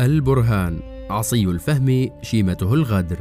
البرهان عصي الفهم شيمته الغدر.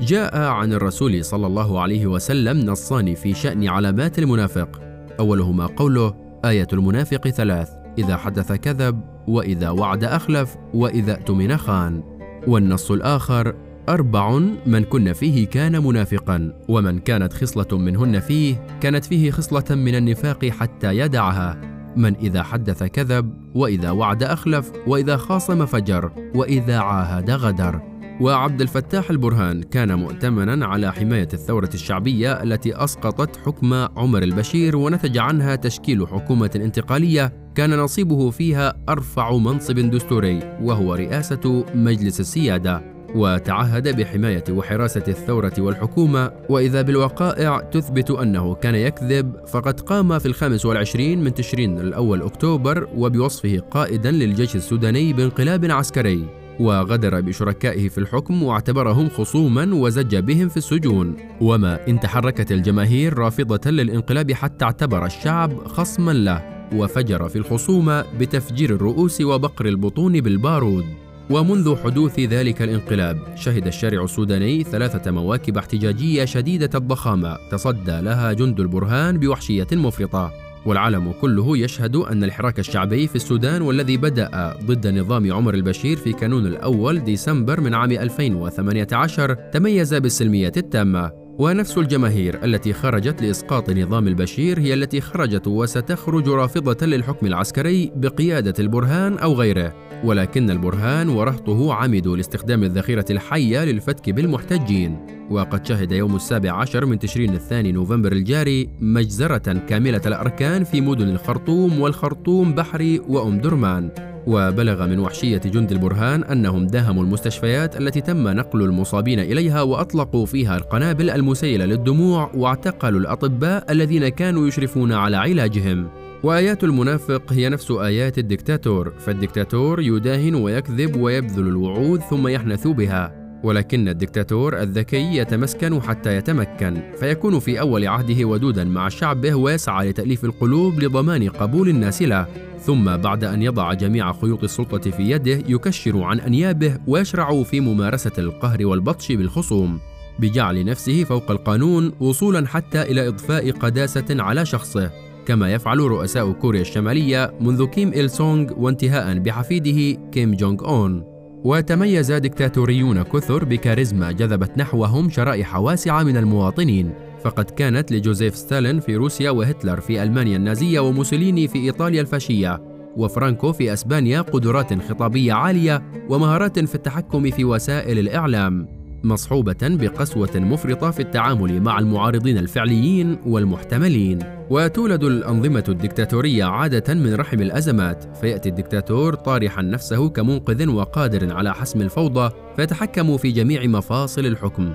جاء عن الرسول صلى الله عليه وسلم نصان في شأن علامات المنافق. أولهما قوله آية المنافق ثلاث إذا حدث كذب وإذا وعد أخلف وإذا اؤتمن خان. والنص الآخر أربع من كن فيه كان منافقا ومن كانت خصلة منهن فيه كانت فيه خصلة من النفاق حتى يدعها. من إذا حدث كذب وإذا وعد أخلف وإذا خاصم فجر وإذا عاهد غدر. وعبد الفتاح البرهان كان مؤتمنا على حماية الثورة الشعبية التي أسقطت حكم عمر البشير ونتج عنها تشكيل حكومة انتقالية كان نصيبه فيها أرفع منصب دستوري وهو رئاسة مجلس السيادة. وتعهد بحماية وحراسة الثورة والحكومة وإذا بالوقائع تثبت أنه كان يكذب فقد قام في الخامس والعشرين من تشرين الأول أكتوبر وبوصفه قائدا للجيش السوداني بانقلاب عسكري. وغدر بشركائه في الحكم واعتبرهم خصوما وزج بهم في السجون. وما إن تحركت الجماهير رافضة للانقلاب حتى اعتبر الشعب خصما له. وفجر في الخصومة بتفجير الرؤوس وبقر البطون بالبارود. ومنذ حدوث ذلك الانقلاب شهد الشارع السوداني ثلاثة مواكب احتجاجية شديدة الضخامة تصدى لها جند البرهان بوحشية مفرطة. والعالم كله يشهد أن الحراك الشعبي في السودان والذي بدأ ضد نظام عمر البشير في كانون الأول ديسمبر من عام 2018 تميز بالسلمية التامة. ونفس الجماهير التي خرجت لإسقاط نظام البشير هي التي خرجت وستخرج رافضة للحكم العسكري بقيادة البرهان أو غيره. ولكن البرهان ورهطه عمدوا لاستخدام الذخيرة الحية للفتك بالمحتجين. وقد شهد يوم السابع عشر من تشرين الثاني نوفمبر الجاري مجزرة كاملة الأركان في مدن الخرطوم والخرطوم بحري وأم درمان. وبلغ من وحشية جند البرهان أنهم داهموا المستشفيات التي تم نقل المصابين إليها وأطلقوا فيها القنابل المسيلة للدموع واعتقلوا الأطباء الذين كانوا يشرفون على علاجهم. وآيات المنافق هي نفس آيات الدكتاتور فالدكتاتور يداهن ويكذب ويبذل الوعود ثم يحنث بها. ولكن الدكتاتور الذكي يتمسكن حتى يتمكن فيكون في أول عهده ودودا مع شعبه ويسعى لتأليف القلوب لضمان قبول الناس له ثم بعد أن يضع جميع خيوط السلطة في يده يكشر عن أنيابه ويشرع في ممارسة القهر والبطش بالخصوم. بجعل نفسه فوق القانون وصولا حتى إلى إضفاء قداسة على شخصه كما يفعل رؤساء كوريا الشمالية منذ كيم إل سونغ وانتهاء بحفيده كيم جونغ أون. وتميز دكتاتوريون كثر بكاريزما جذبت نحوهم شرائح واسعة من المواطنين. فقد كانت لجوزيف ستالين في روسيا وهتلر في ألمانيا النازية وموسوليني في إيطاليا الفاشية. وفرانكو في أسبانيا قدرات خطابية عالية ومهارات في التحكم في وسائل الإعلام. مصحوبة بقسوة مفرطة في التعامل مع المعارضين الفعليين والمحتملين. وتولد الأنظمة الدكتاتورية عادة من رحم الأزمات. فيأتي الدكتاتور طارحا نفسه كمنقذ وقادر على حسم الفوضى فيتحكم في جميع مفاصل الحكم.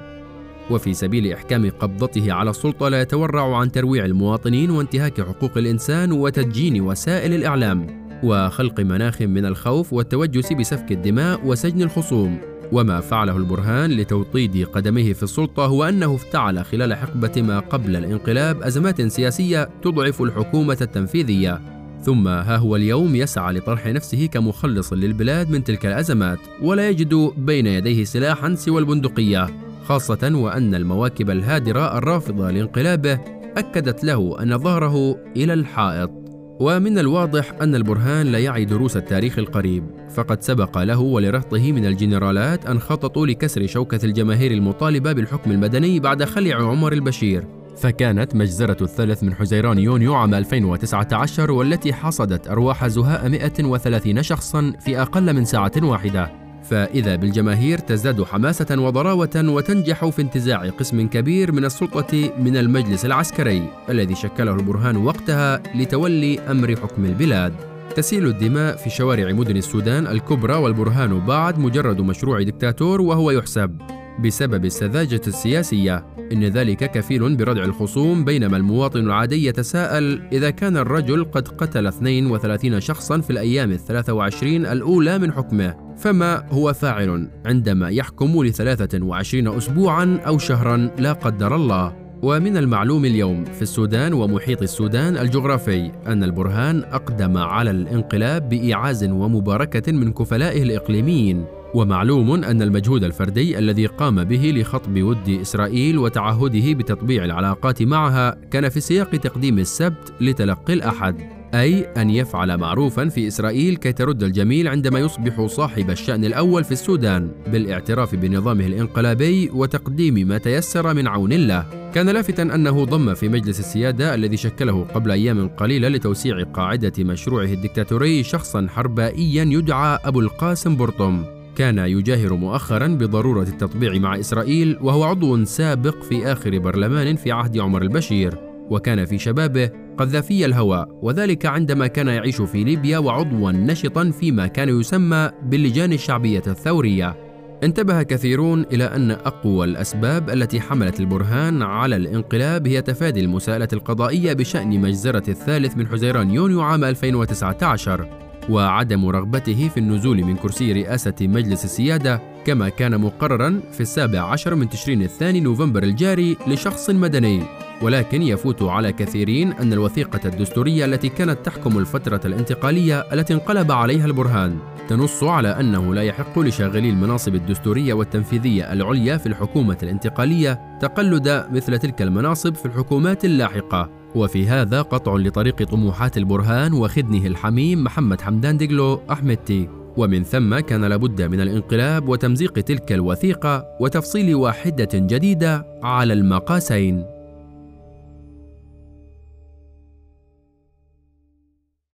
وفي سبيل إحكام قبضته على السلطة لا يتورع عن ترويع المواطنين وانتهاك حقوق الإنسان وتدجين وسائل الإعلام. وخلق مناخ من الخوف والتوجس بسفك الدماء وسجن الخصوم. وما فعله البرهان لتوطيد قدميه في السلطة هو أنه افتعل خلال حقبة ما قبل الانقلاب أزمات سياسية تضعف الحكومة التنفيذية. ثم ها هو اليوم يسعى لطرح نفسه كمخلص للبلاد من تلك الأزمات ولا يجد بين يديه سلاحا سوى البندقية خاصة وأن المواكب الهادرة الرافضة لانقلابه أكدت له أن ظهره إلى الحائط. ومن الواضح أن البرهان لا يعي دروس التاريخ القريب فقد سبق له ولرهطه من الجنرالات أن خططوا لكسر شوكة الجماهير المطالبة بالحكم المدني بعد خلع عمر البشير. فكانت مجزرة الثالث من حزيران يونيو عام 2019 والتي حصدت أرواح زهاء 130 شخصا في أقل من ساعة واحدة. فإذا بالجماهير تزداد حماسة وضراوة وتنجح في انتزاع قسم كبير من السلطة من المجلس العسكري الذي شكله البرهان وقتها لتولي أمر حكم البلاد. تسيل الدماء في شوارع مدن السودان الكبرى والبرهان بعد مجرد مشروع دكتاتور وهو يحسب بسبب السذاجة السياسية إن ذلك كفيل بردع الخصوم بينما المواطن العادي يتساءل إذا كان الرجل قد قتل 32 شخصا في الأيام الثلاث وعشرين الأولى من حكمه فما هو فاعل عندما يحكم لثلاثة وعشرين أسبوعا أو شهرا لا قدر الله. ومن المعلوم اليوم في السودان ومحيط السودان الجغرافي أن البرهان أقدم على الانقلاب بإيعاز ومباركة من كفلائه الإقليميين. ومعلوم أن المجهود الفردي الذي قام به لخطب ود إسرائيل وتعهده بتطبيع العلاقات معها كان في سياق تقديم السبت لتلقي الأحد. أي أن يفعل معروفا في إسرائيل كي ترد الجميل عندما يصبح صاحب الشأن الأول في السودان بالاعتراف بنظامه الانقلابي وتقديم ما تيسر من عون الله. كان لافتا أنه ضم في مجلس السيادة الذي شكله قبل أيام قليلة لتوسيع قاعدة مشروعه الدكتاتوري شخصا حربائيا يدعى أبو القاسم برطم. كان يجاهر مؤخرا بضرورة التطبيع مع إسرائيل وهو عضو سابق في آخر برلمان في عهد عمر البشير. وكان في شبابه قذافي الهوى وذلك عندما كان يعيش في ليبيا وعضوا نشطا فيما كان يسمى باللجان الشعبية الثورية. انتبه كثيرون إلى أن أقوى الأسباب التي حملت البرهان على الانقلاب هي تفادي المساءلة القضائية بشأن مجزرة الثالث من حزيران يونيو عام 2019 وعدم رغبته في النزول من كرسي رئاسة مجلس السيادة كما كان مقررا في السابع عشر من تشرين الثاني نوفمبر الجاري لشخص مدني. ولكن يفوت على كثيرين أن الوثيقة الدستورية التي كانت تحكم الفترة الانتقالية التي انقلب عليها البرهان تنص على أنه لا يحق لشاغلي المناصب الدستورية والتنفيذية العليا في الحكومة الانتقالية تقلد مثل تلك المناصب في الحكومات اللاحقة. وفي هذا قطع لطريق طموحات البرهان وخدنه الحميم محمد حمدان ديغلو أحمدتي ومن ثم كان لابد من الانقلاب وتمزيق تلك الوثيقة وتفصيل واحدة جديدة على المقاسين.